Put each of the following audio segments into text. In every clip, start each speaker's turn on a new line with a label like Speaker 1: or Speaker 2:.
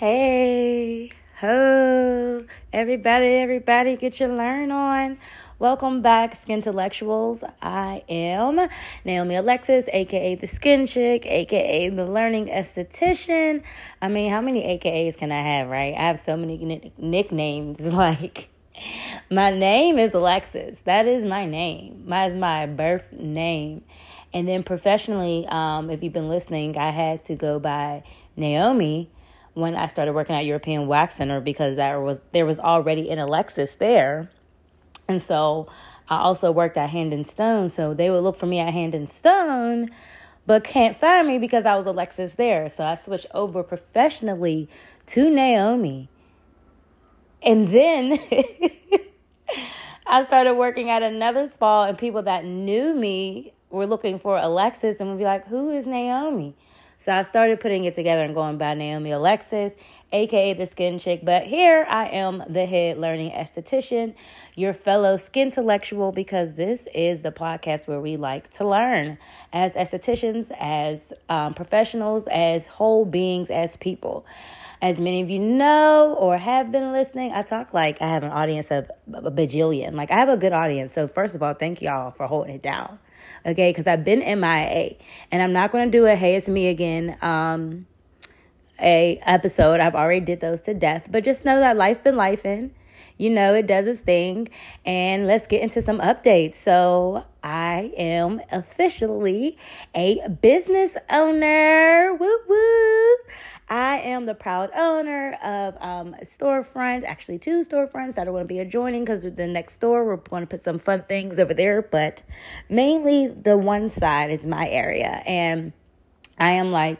Speaker 1: Hey, ho, everybody, everybody, get your learn on. Welcome back, Skin Skintellectuals. I am Naomi Alexis, aka the Skin Chick, aka the Learning Esthetician. I mean, how many AKAs can I have, right? I have so many nicknames. Like, my name is Alexis. That is my name. My is my birth name. And then professionally, um, if you've been listening, I had to go by Naomi when I started working at European Wax Center because there was there was already an Alexis there, and so I also worked at Hand and Stone. So they would look for me at Hand and Stone, but can't find me because I was Alexis there. So I switched over professionally to Naomi, and then. I started working at another spa, and people that knew me were looking for Alexis and would be like, Who is Naomi? So I started putting it together and going by Naomi Alexis, aka the Skin Chick. But here I am, the head learning esthetician, your fellow skin intellectual, because this is the podcast where we like to learn as estheticians, as um, professionals, as whole beings, as people. As many of you know or have been listening, I talk like I have an audience of a bajillion. Like I have a good audience. So first of all, thank y'all for holding it down okay? Because I've been MIA, and I'm not going to do a "Hey, it's me again." Um, a episode. I've already did those to death, but just know that life been life in. You know, it does its thing. And let's get into some updates. So, I am officially a business owner. Woo woo. I am the proud owner of um, storefronts, actually two storefronts that are going to be adjoining because the next store we're going to put some fun things over there. But mainly the one side is my area, and I am like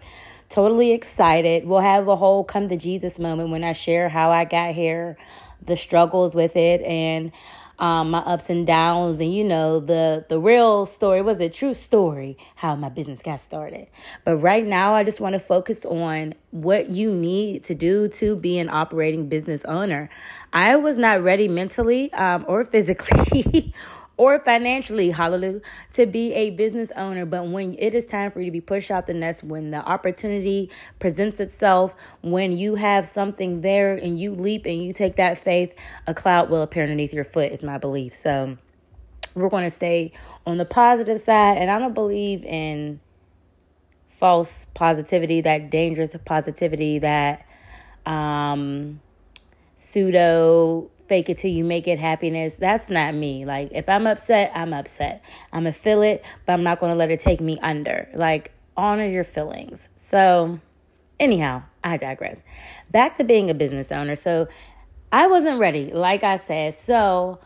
Speaker 1: totally excited. We'll have a whole come to Jesus moment when I share how I got here, the struggles with it, and um, my ups and downs and you know the the real story was a true story how my business got started. But right now i just want to focus on what you need to do to be an operating business owner. I was not ready mentally um, or physically or financially, hallelujah, to be a business owner. But when it is time for you to be pushed out the nest, when the opportunity presents itself, when you have something there and you leap and you take that faith, a cloud will appear underneath your foot, is my belief. So we're going to stay on the positive side. And I don't believe in false positivity, that dangerous positivity, that um, pseudo fake it till you make it happiness. That's not me. Like if I'm upset, I'm upset. I'm gonna feel it, but I'm not gonna let it take me under. Like honor your feelings. So anyhow, I digress. Back to being a business owner. So I wasn't ready, like I said. So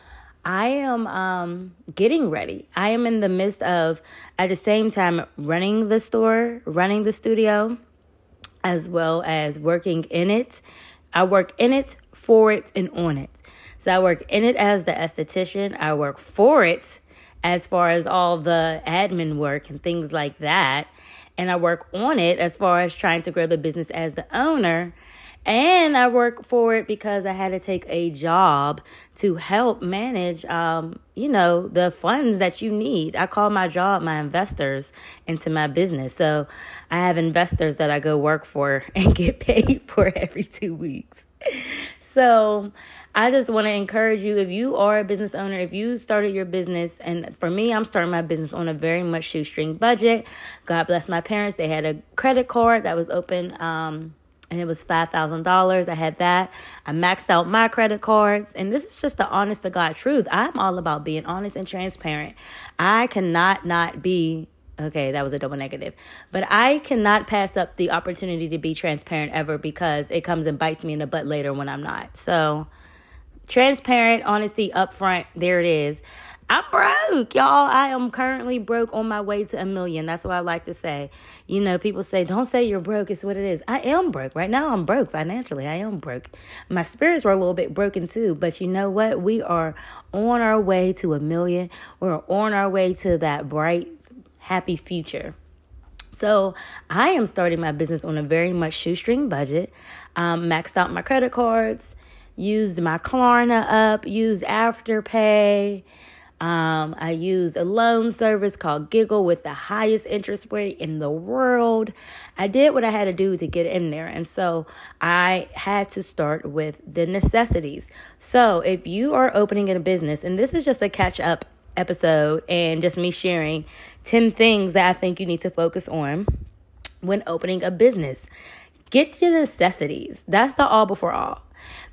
Speaker 1: I am um, getting ready. I am in the midst of, at the same time, running the store, running the studio, as well as working in it. I work in it, for it, and on it. So I work in it as the esthetician. I work for it as far as all the admin work and things like that. And I work on it as far as trying to grow the business as the owner. And I work for it because I had to take a job to help manage, um, you know, the funds that you need. I call my job my investors into my business. So I have investors that I go work for and get paid for every two weeks. So I just want to encourage you if you are a business owner, if you started your business, and for me, I'm starting my business on a very much shoestring budget. God bless my parents. They had a credit card that was open, um, and it was $5,000. I had that. I maxed out my credit cards, and this is just the honest to God truth. I'm all about being honest and transparent. I cannot not be Okay, that was a double negative. But I cannot pass up the opportunity to be transparent ever because it comes and bites me in the butt later when I'm not. So, transparent, honesty, upfront, there it is. I'm broke, y'all. I am currently broke on my way to a million. That's what I like to say. You know, people say, don't say you're broke. It's what it is. I am broke. Right now, I'm broke financially. I am broke. My spirits were a little bit broken too. But you know what? We are on our way to a million. We're on our way to that bright, happy future. So I am starting my business on a very much shoestring budget. Um, maxed out my credit cards used my Klarna up, used Afterpay, Um, I used a loan service called Giggle with the highest interest rate in the world. I did what I had to do to get in there. And so I had to start with the necessities. So if you are opening a business, and this is just a catch up episode and just me sharing 10 things that I think you need to focus on when opening a business. Get your necessities. That's the all before all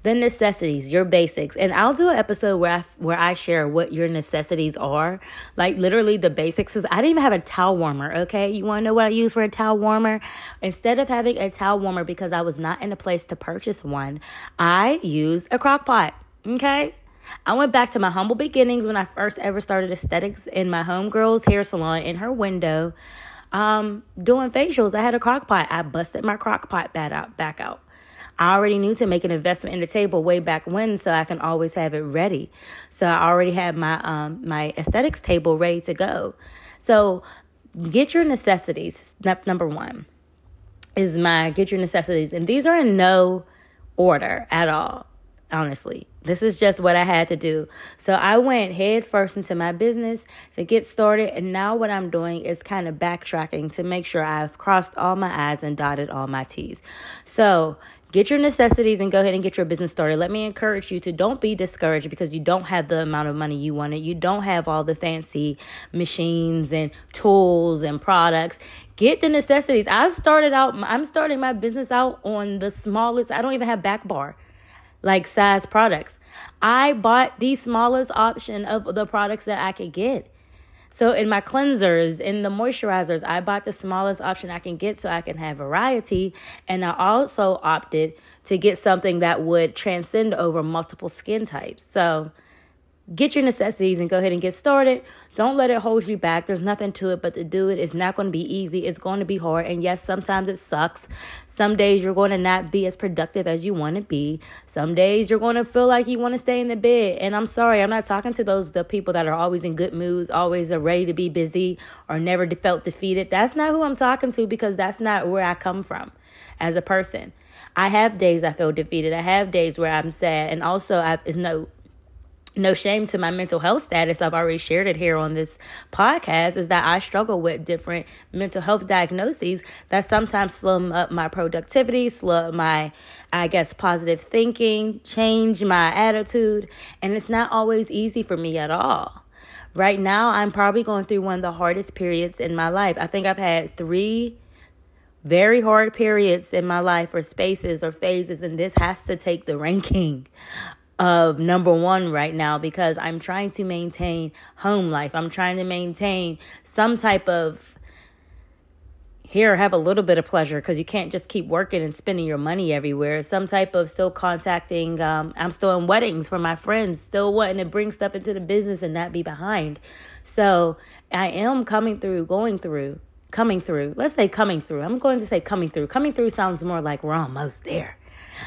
Speaker 1: the necessities, your basics. And I'll do an episode where I where I share what your necessities are. Like literally the basics is I didn't even have a towel warmer, okay? You want to know what I use for a towel warmer? Instead of having a towel warmer because I was not in a place to purchase one, I used a crock pot. Okay? I went back to my humble beginnings when I first ever started aesthetics in my homegirl's hair salon in her window. Um, doing facials, I had a crock pot. I busted my crock pot back out, back out. I already knew to make an investment in the table way back when, so I can always have it ready. So I already had my um, my aesthetics table ready to go. So get your necessities. Step number one is my get your necessities, and these are in no order at all. Honestly, this is just what I had to do. So I went head first into my business to get started, and now what I'm doing is kind of backtracking to make sure I've crossed all my I's and dotted all my T's. So Get your necessities and go ahead and get your business started. Let me encourage you to don't be discouraged because you don't have the amount of money you wanted. You don't have all the fancy machines and tools and products. Get the necessities. I started out, I'm starting my business out on the smallest, I don't even have back bar like size products. I bought the smallest option of the products that I could get. So in my cleansers, in the moisturizers, I bought the smallest option I can get so I can have variety. And I also opted to get something that would transcend over multiple skin types. So get your necessities and go ahead and get started. Don't let it hold you back. There's nothing to it but to do it. It's not going to be easy. It's going to be hard. And yes, sometimes it sucks. Some days you're going to not be as productive as you want to be. Some days you're going to feel like you want to stay in the bed. And I'm sorry, I'm not talking to those the people that are always in good moods, always are ready to be busy or never felt defeated. That's not who I'm talking to because that's not where I come from as a person. I have days I feel defeated. I have days where I'm sad, and also I've, it's no no shame to my mental health status. I've already shared it here on this podcast is that I struggle with different mental health diagnoses that sometimes slow up my productivity, slow up my, I guess, positive thinking, change my attitude. And it's not always easy for me at all. Right now, I'm probably going through one of the hardest periods in my life. I think I've had three very hard periods in my life or spaces or phases, and this has to take the ranking of number one right now because I'm trying to maintain home life. I'm trying to maintain some type of here have a little bit of pleasure because you can't just keep working and spending your money everywhere. Some type of still contacting um, i'm still in weddings for my friends still wanting to bring stuff into the business and not be behind. So i am coming through going through coming through. Let's say coming through. I'm going to say coming through. Coming through sounds more like we're almost there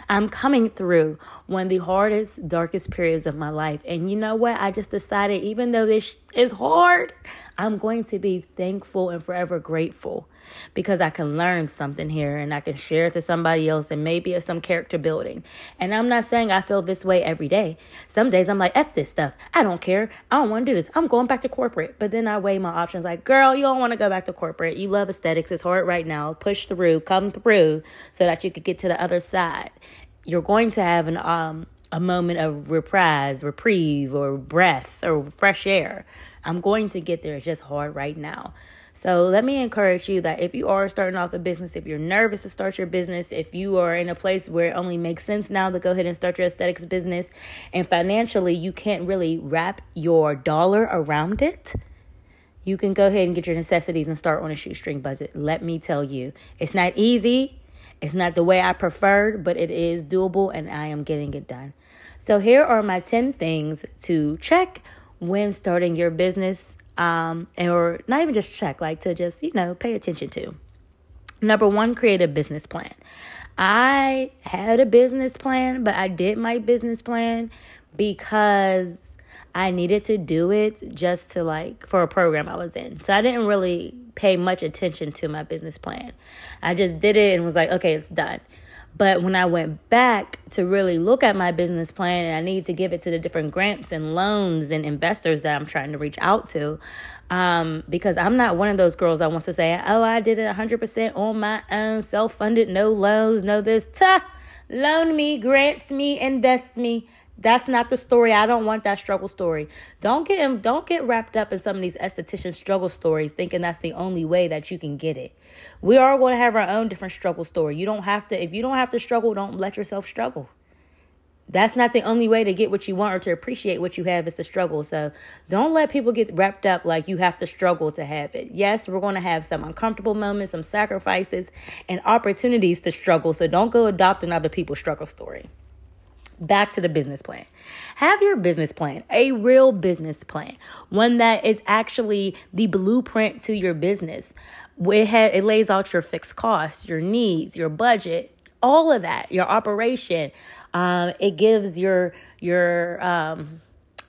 Speaker 1: I'm coming through one of the hardest, darkest periods of my life. And you know what? I just decided, even though this is hard, I'm going to be thankful and forever grateful because I can learn something here and I can share it to somebody else and maybe it's some character building. And I'm not saying I feel this way every day. Some days I'm like, F this stuff. I don't care. I don't want to do this. I'm going back to corporate. But then I weigh my options like, girl, you don't want to go back to corporate. You love aesthetics. It's hard right now. Push through, come through so that you could get to the other side. You're going to have an um a moment of reprise, reprieve, or breath, or fresh air. I'm going to get there. It's just hard right now. So let me encourage you that if you are starting off a business, if you're nervous to start your business, if you are in a place where it only makes sense now to go ahead and start your aesthetics business, and financially you can't really wrap your dollar around it, you can go ahead and get your necessities and start on a shoestring budget. Let me tell you, it's not easy. It's not the way I preferred, but it is doable and I am getting it done. So here are my 10 things to check when starting your business um, or not even just check, like to just, you know, pay attention to. Number one, create a business plan. I had a business plan, but I did my business plan because I needed to do it just to like for a program I was in. So I didn't really pay much attention to my business plan. I just did it and was like, okay, it's done. But when I went back to really look at my business plan and I need to give it to the different grants and loans and investors that I'm trying to reach out to, um, because I'm not one of those girls that wants to say, oh, I did it 100% on my own, self funded, no loans, no this. Ta! Loan me, grants me, invest me. That's not the story. I don't want that struggle story. Don't get don't get wrapped up in some of these esthetician struggle stories thinking that's the only way that you can get it. We are going to have our own different struggle story. You don't have to if you don't have to struggle, don't let yourself struggle. That's not the only way to get what you want or to appreciate what you have is to struggle. So don't let people get wrapped up like you have to struggle to have it. Yes, we're going to have some uncomfortable moments, some sacrifices, and opportunities to struggle. So don't go adopting other people's struggle story back to the business plan. Have your business plan, a real business plan, one that is actually the blueprint to your business. It, ha- it lays out your fixed costs, your needs, your budget, all of that, your operation. Um, it gives your your um,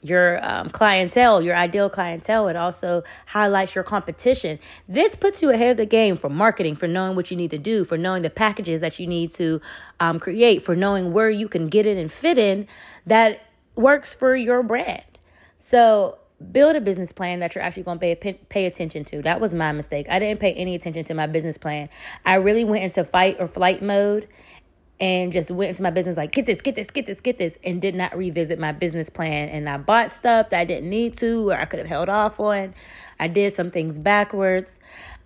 Speaker 1: your um, clientele, your ideal clientele. It also highlights your competition. This puts you ahead of the game for marketing, for knowing what you need to do, for knowing the packages that you need to um, create, for knowing where you can get in and fit in that works for your brand. So build a business plan that you're actually going to pay pay attention to. That was my mistake. I didn't pay any attention to my business plan. I really went into fight or flight mode and just went into my business like get this get this get this get this and did not revisit my business plan. And i bought stuff that i didn't need to or i could have held off on. I did some things backwards.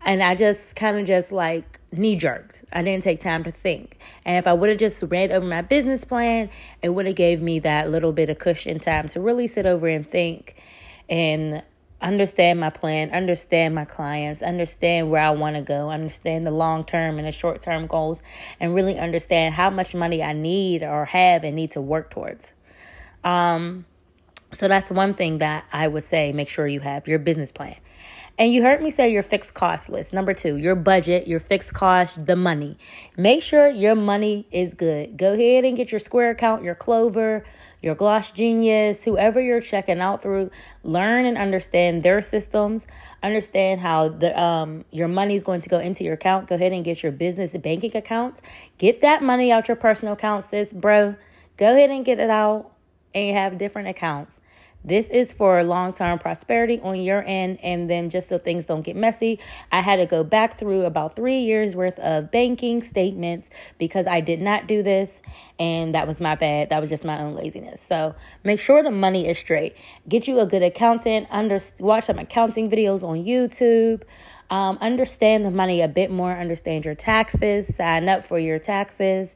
Speaker 1: And i just kind of just like knee jerked i didn't take time to think. And if i would have just read over my business plan it would have gave me that little bit of cushion time to really sit over and think and understand my plan, understand my clients, understand where I want to go, understand the long term and the short term goals, and really understand how much money I need or have and need to work towards. Um, so that's one thing that I would say make sure you have your business plan. And you heard me say your fixed cost list. Number two, your budget, your fixed cost, the money. Make sure your money is good. Go ahead and get your Square account, your Clover, your Gloss Genius, whoever you're checking out through, learn and understand their systems. Understand how the um your money is going to go into your account. Go ahead and get your business banking accounts. Get that money out your personal account, sis, bro. Go ahead and get it out and have different accounts. This is for long term prosperity on your end, and then just so things don't get messy, I had to go back through about three years worth of banking statements because I did not do this, and that was my bad. That was just my own laziness. So make sure the money is straight. Get you a good accountant, under, watch some accounting videos on YouTube. Um, understand the money a bit more, understand your taxes, sign up for your taxes,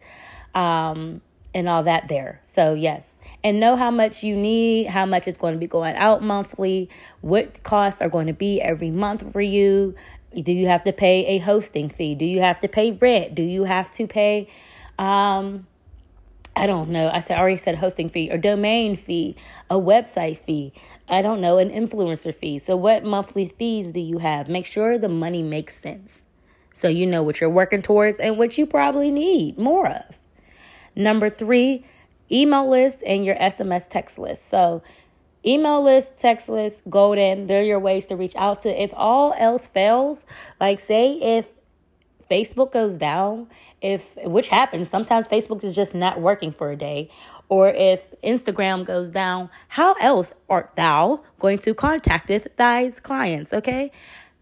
Speaker 1: um, and all that there. So, yes and know how much you need, how much is going to be going out monthly, what costs are going to be every month for you. Do you have to pay a hosting fee? Do you have to pay rent? Do you have to pay um I don't know. I said I already said hosting fee or domain fee, a website fee. I don't know, an influencer fee. So what monthly fees do you have? Make sure the money makes sense. So you know what you're working towards and what you probably need more of. Number 3, email list and your SMS text list. So, email list, text list, golden, they're your ways to reach out to. If all else fails, like say if Facebook goes down, if which happens, sometimes Facebook is just not working for a day, or if Instagram goes down, how else art thou going to contact thy clients? Okay,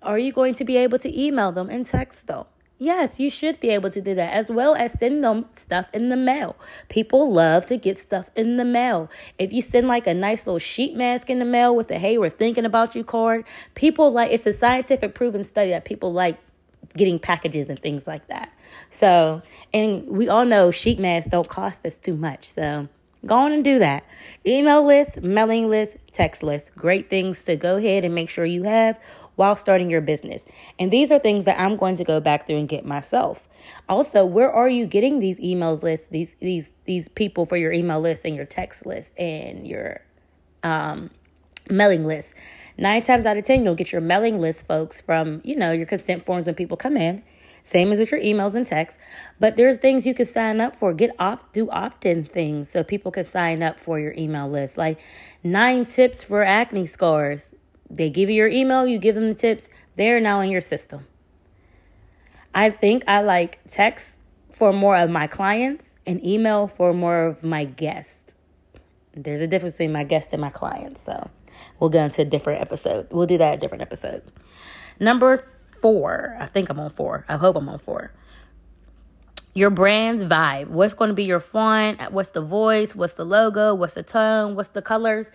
Speaker 1: are you going to be able to email them and text them? Yes, you should be able to do that as well as send them stuff in the mail. People love to get stuff in the mail. If you send like a nice little sheet mask in the mail with a hey, we're thinking about you card, people like it's a scientific proven study that people like getting packages and things like that. So, and we all know sheet masks don't cost us too much. So, go on and do that. Email list, mailing list, text list. Great things to go ahead and make sure you have while starting your business. And these are things that I'm going to go back through and get myself. Also, where are you getting these emails lists, these these these people for your email list and your text list and your um, mailing list? Nine times out of ten, you'll get your mailing list, folks, from you know your consent forms when people come in. Same as with your emails and texts. But there's things you can sign up for. Get opt do opt-in things so people can sign up for your email list. Like nine tips for acne scars. They give you your email, you give them the tips, they're now in your system. I think I like text for more of my clients and email for more of my guests. There's a difference between my guests and my clients. So we'll go into a different episode. We'll do that a different episode. Number four. I think I'm on four. I hope I'm on four. Your brand's vibe. What's going to be your font? What's the voice? What's the logo? What's the tone? What's the colors?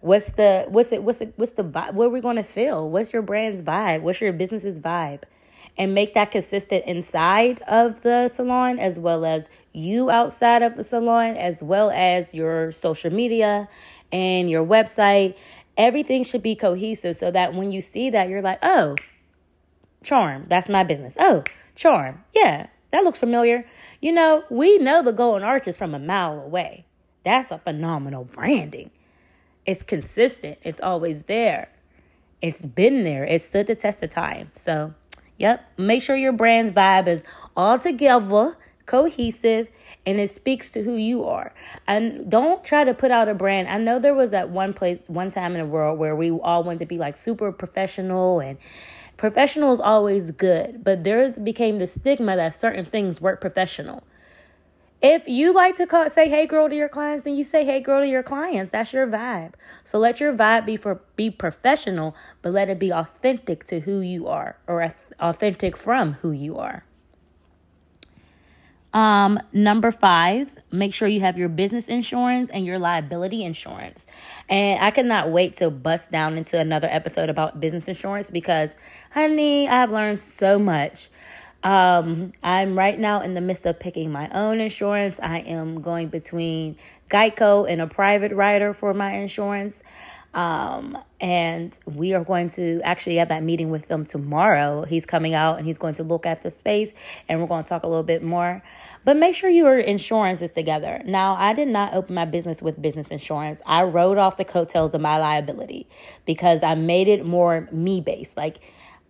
Speaker 1: What's the what's it what's it what's the vibe? What are we going to feel? What's your brand's vibe? What's your business's vibe? And make that consistent inside of the salon as well as you outside of the salon as well as your social media and your website. Everything should be cohesive so that when you see that you're like, "Oh, charm, that's my business." Oh, charm. Yeah, that looks familiar. You know, we know the Golden Arches from a mile away. That's a phenomenal branding. It's consistent. It's always there. It's been there. It stood the test of time. So, yep. Make sure your brand's vibe is all together, cohesive, and it speaks to who you are. And don't try to put out a brand. I know there was that one place, one time in the world where we all wanted to be like super professional and professional is always good, but there became the stigma that certain things weren't professional. If you like to call, say hey girl to your clients, then you say hey girl to your clients. That's your vibe. So let your vibe be for be professional, but let it be authentic to who you are or authentic from who you are. Um, number five, make sure you have your business insurance and your liability insurance. And I cannot wait to bust down into another episode about business insurance because, honey, I've learned so much. Um, I'm right now in the midst of picking my own insurance. I am going between Geico and a private writer for my insurance. Um, and we are going to actually have that meeting with them tomorrow. He's coming out and he's going to look at the space and we're going to talk a little bit more. But make sure your insurance is together. Now, I did not open my business with business insurance. I wrote off the coattails of my liability because I made it more me based. Like,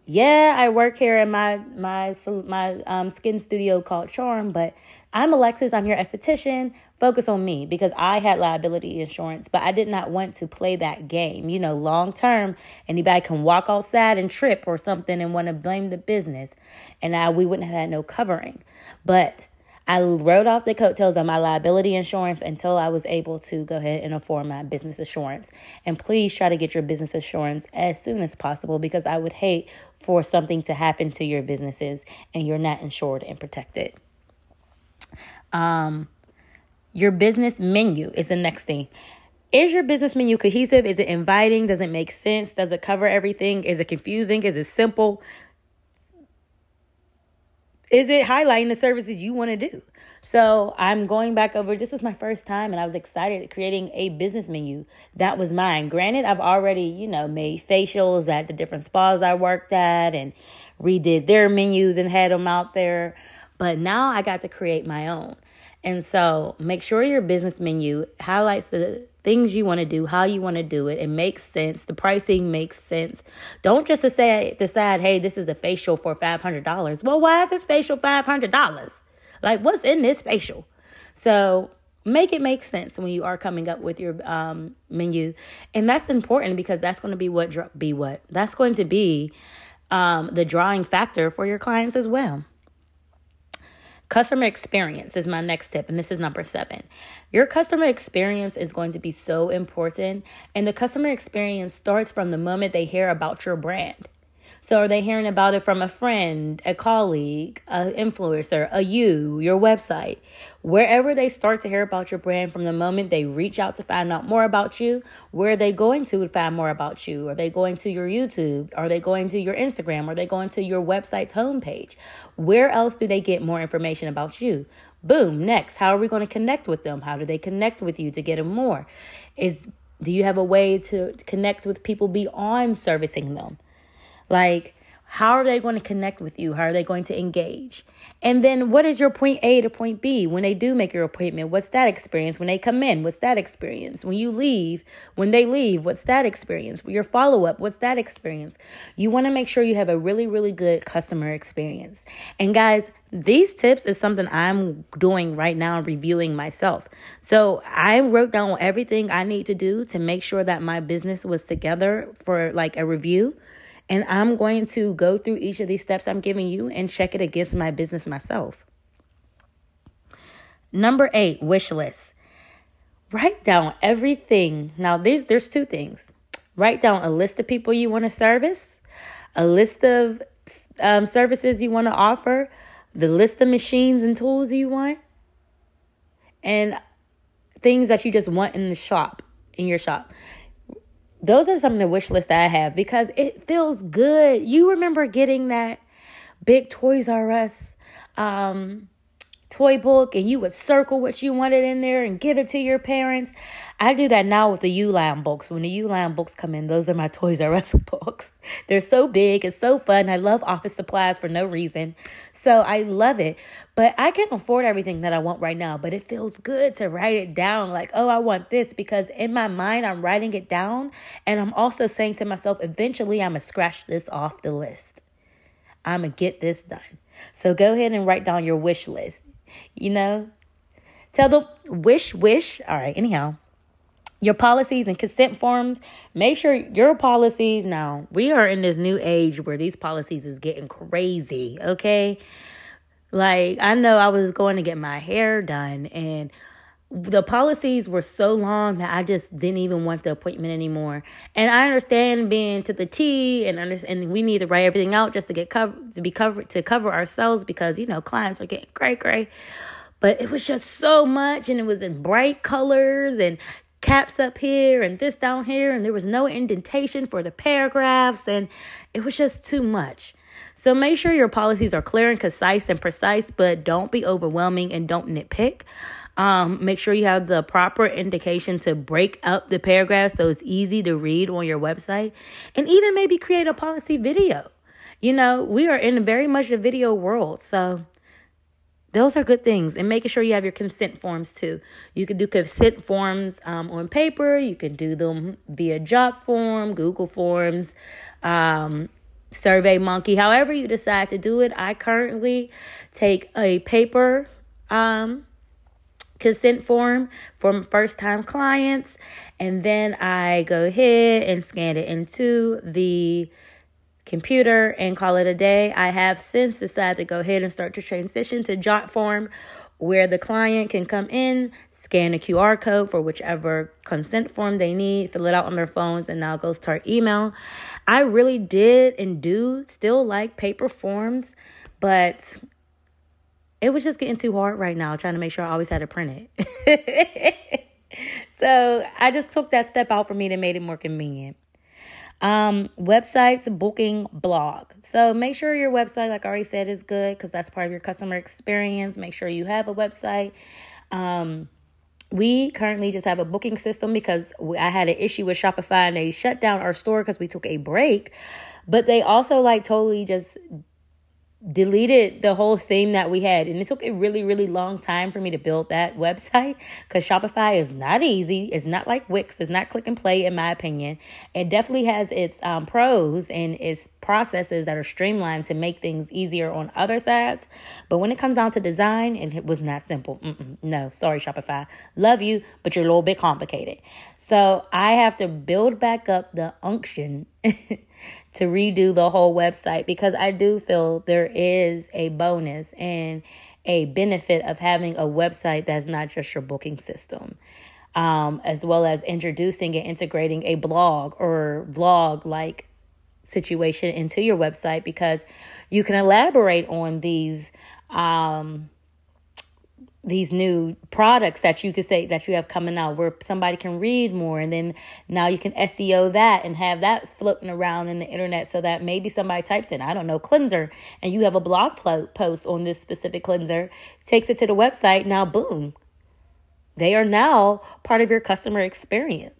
Speaker 1: yeah, I work here in my my my um, skin studio called Charm, but I'm Alexis. I'm your esthetician. Focus on me because I had liability insurance, but I did not want to play that game. You know, long term, anybody can walk outside and trip or something and want to blame the business, and I we wouldn't have had no covering. But I wrote off the coattails of my liability insurance until I was able to go ahead and afford my business insurance. And please try to get your business insurance as soon as possible because I would hate for something to happen to your businesses and you're not insured and protected. Um, your business menu is the next thing. Is your business menu cohesive? Is it inviting? Does it make sense? Does it cover everything? Is it confusing? Is it simple? Is it highlighting the services you want to do? So I'm going back over. This was my first time, and I was excited creating a business menu that was mine. Granted, I've already, you know, made facials at the different spas I worked at and redid their menus and had them out there. But now I got to create my own. And so make sure your business menu highlights the things you want to do, how you want to do it. It makes sense. The pricing makes sense. Don't just say, decide, hey, this is a facial for $500. Well, why is this facial $500? Like, what's in this facial? So make it make sense when you are coming up with your um, menu. And that's important because that's going to be what, be what? That's going to be um, the drawing factor for your clients as well. Customer experience is my next tip, and this is number seven. Your customer experience is going to be so important, and the customer experience starts from the moment they hear about your brand. So, are they hearing about it from a friend, a colleague, an influencer, a you, your website? Wherever they start to hear about your brand from the moment they reach out to find out more about you, where are they going to find more about you? Are they going to your YouTube? Are they going to your Instagram? Are they going to your website's homepage? Where else do they get more information about you? Boom. Next, how are we going to connect with them? How do they connect with you to get them more? Is do you have a way to connect with people beyond servicing them? Like how are they going to connect with you? How are they going to engage? And then what is your point A to point B when they do make your appointment? What's that experience? When they come in, what's that experience? When you leave, when they leave, what's that experience? Your follow up, what's that experience? You want to make sure you have a really, really good customer experience. And guys, these tips is something I'm doing right now, reviewing myself. So I wrote down everything I need to do to make sure that my business was together for like a review and I'm going to go through each of these steps I'm giving you and check it against my business myself. Number eight, wish list. Write down everything. Now, there's there's two things. Write down a list of people you want to service, a list of um, services you want to offer, the list of machines and tools you want, and things that you just want in the shop, in your shop. Those are some of the wish lists that I have because it feels good. You remember getting that big Toys R Us um, toy book and you would circle what you wanted in there and give it to your parents. I do that now with the Uline books. When the Uline books come in, those are my Toys R Us books. They're so big, it's so fun. I love office supplies for no reason. So I love it. But I can't afford everything that I want right now. But it feels good to write it down like, oh, I want this because in my mind, I'm writing it down. And I'm also saying to myself, eventually, I'm going to scratch this off the list. I'm going to get this done. So go ahead and write down your wish list. You know, tell them, wish, wish. All right, anyhow your policies and consent forms make sure your policies now we are in this new age where these policies is getting crazy okay like i know i was going to get my hair done and the policies were so long that I just didn't even want the appointment anymore. And I understand being to the T and understand and we need to write everything out just to get covered to be covered to cover ourselves because you know clients are getting cray cray. But it was just so much and it was in bright colors and caps up here and this down here, and there was no indentation for the paragraphs, and it was just too much. So make sure your policies are clear and concise and precise, but don't be overwhelming and don't nitpick. Um, make sure you have the proper indication to break up the paragraphs so it's easy to read on your website, and even maybe create a policy video. You know, we are in very much a video world, so those are good things and making sure you have your consent forms too. You can do consent forms um, on paper. You can do them via job form, google forms um, survey monkey. However you decide to do it i currently take a paper um, consent form from first time clients and then i go ahead and scan it into the computer and call it a day. I have since decided to go ahead and start to transition to Jotform where the client can come in, scan a QR code for whichever consent form they need, fill it out on their phones, and now goes to our email. I really did and do still like paper forms, but it was just getting too hard right now trying to make sure I always had to print it. so I just took that step out for me to make it more convenient. Um, websites, booking, blog. So make sure your website, like I already said, is good because that's part of your customer experience. Make sure you have a website. Um, we currently just have a booking system because I had an issue with Shopify and they shut down our store because we took a break. But they also like totally just deleted the whole theme that we had. And it took a really really long time for me to build that website because shopify is not easy. It's not like wix. It's not click and play in my opinion. It definitely has its um, pros and its processes that are streamlined to make things easier on other sides. But when it comes down to design and it was not simple. Mm-mm, no sorry shopify. Love you but you're a little bit complicated. So i have to build back up the unction to redo the whole website because I do feel there is a bonus and a benefit of having a website that's not just your booking system. Um, as well as introducing and integrating a blog or vlog like situation into your website because you can elaborate on these um, these new products that you could say that you have coming out where somebody can read more and then now you can SEO that and have that floating around in the internet so that maybe somebody types in I don't know cleanser and you have a blog post on this specific cleanser takes it to the website now boom they are now part of your customer experience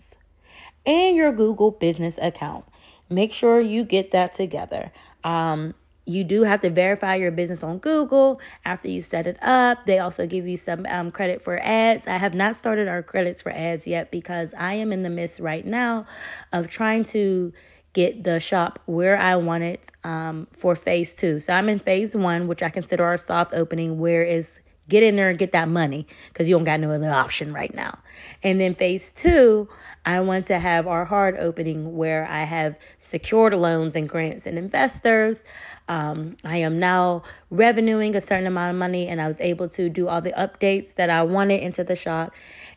Speaker 1: and your Google business account. Make sure you get that together. Um, you do have to verify your business on Google after you set it up. They also give you some um, credit for ads. I have not started our credits for ads yet because I am in the midst right now of trying to get the shop where I want it um, for phase two. So I'm in phase one, which I consider our soft opening, where is get in there and get that money because you don't got no other option right now. And then phase two, I want to have our hard opening where I have secured loans and grants and investors Um, I am now revenuing a certain amount of money, and I was able to do all the updates that I wanted into the shop.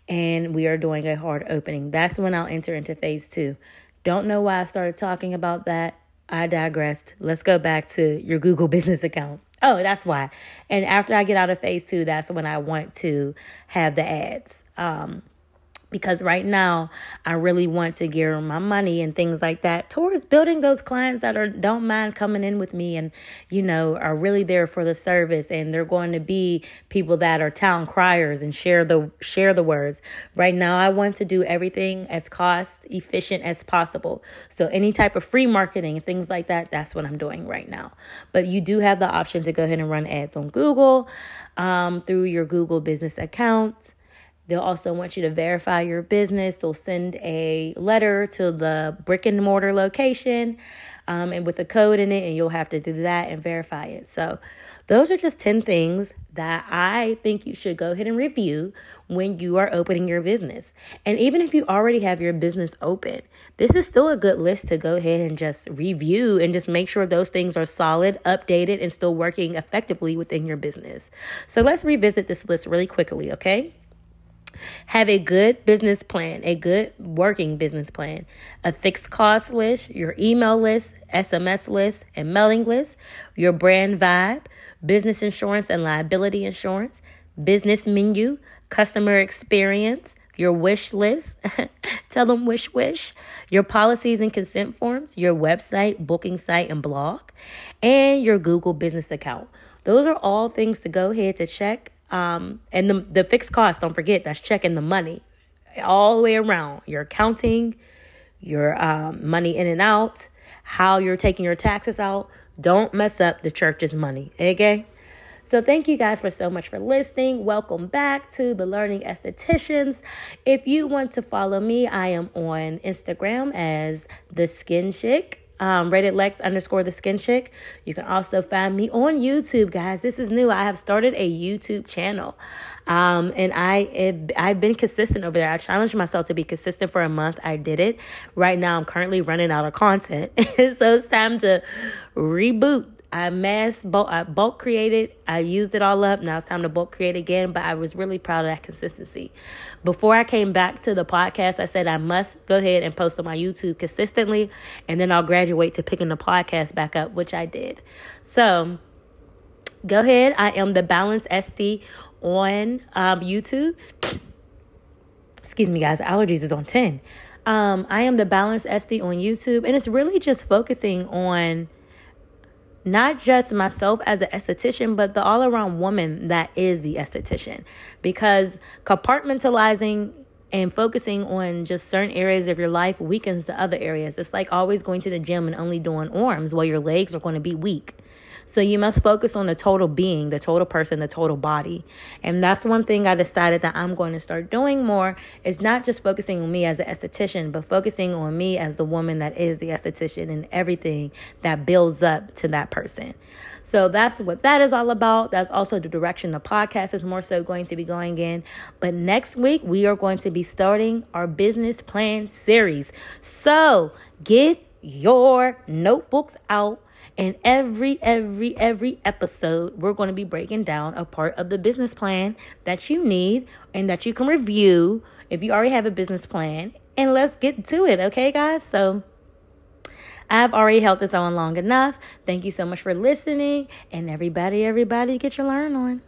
Speaker 1: And we are doing a hard opening. That's when I'll enter into phase two. Don't know why I started talking about that. I digressed. Let's go back to your Google business account. Oh, that's why. And after I get out of phase two, that's when I want to have the ads. Um, because right now I really want to gear my money and things like that towards building those clients that are don't mind coming in with me and you know are really there for the service and they're going to be people that are town criers and share the share the words. Right now I want to do everything as cost efficient as possible. So any type of free marketing and things like that, that's what I'm doing right now. But you do have the option to go ahead and run ads on Google um, through your Google business account They'll also want you to verify your business. They'll send a letter to the brick and mortar location um, and with a code in it, and you'll have to do that and verify it. So, those are just 10 things that I think you should go ahead and review when you are opening your business. And even if you already have your business open, this is still a good list to go ahead and just review and just make sure those things are solid, updated, and still working effectively within your business. So, let's revisit this list really quickly, okay? Have a good business plan, a good working business plan, a fixed cost list, your email list, SMS list, and mailing list, your brand vibe, business insurance and liability insurance, business menu, customer experience, your wish list, tell them wish wish, your policies and consent forms, your website, booking site, and blog, and your Google business account. Those are all things to go ahead to check um, and the, the fixed cost, don't forget, that's checking the money all the way around your accounting, your um, money in and out, how you're taking your taxes out. Don't mess up the church's money, okay? So thank you guys for so much for listening. Welcome back to the Learning Estheticians. If you want to follow me, I am on Instagram as the Skin Chick um, rated Lex underscore the skin chick. You can also find me on YouTube, guys. This is new. I have started a YouTube channel. Um, and I it, I've been consistent over there. I challenged myself to be consistent for a month. I did it. Right now, I'm currently running out of content, so it's time to reboot. I mass bulk, I bulk created. I used it all up. Now it's time to bulk create again. But I was really proud of that consistency. Before I came back to the podcast, I said I must go ahead and post on my YouTube consistently, and then I'll graduate to picking the podcast back up, which I did. So go ahead. I am the Balance Esty on um, YouTube. Excuse me, guys. Allergies is on ten. Um, I am the Balance Esty on YouTube, and it's really just focusing on not just myself as an esthetician, but the all around woman that is the esthetician. Because compartmentalizing and focusing on just certain areas of your life weakens the other areas. It's like always going to the gym and only doing arms while your legs are going to be weak. So you must focus on the total being, the total person, the total body. And that's one thing I decided that I'm going to start doing more is not just focusing on me as an esthetician, but focusing on me as the woman that is the esthetician and everything that builds up to that person. So that's what that is all about. That's also the direction the podcast is more so going to be going in. But next week, we are going to be starting our business plan series. So get your notebooks out and every, every, every episode, we're going to be breaking down a part of the business plan that you need and that you can review if you already have a business plan. And let's get to it, okay, guys? So, I've already held this on long enough. Thank you so much for listening. And everybody, everybody, get your learn on.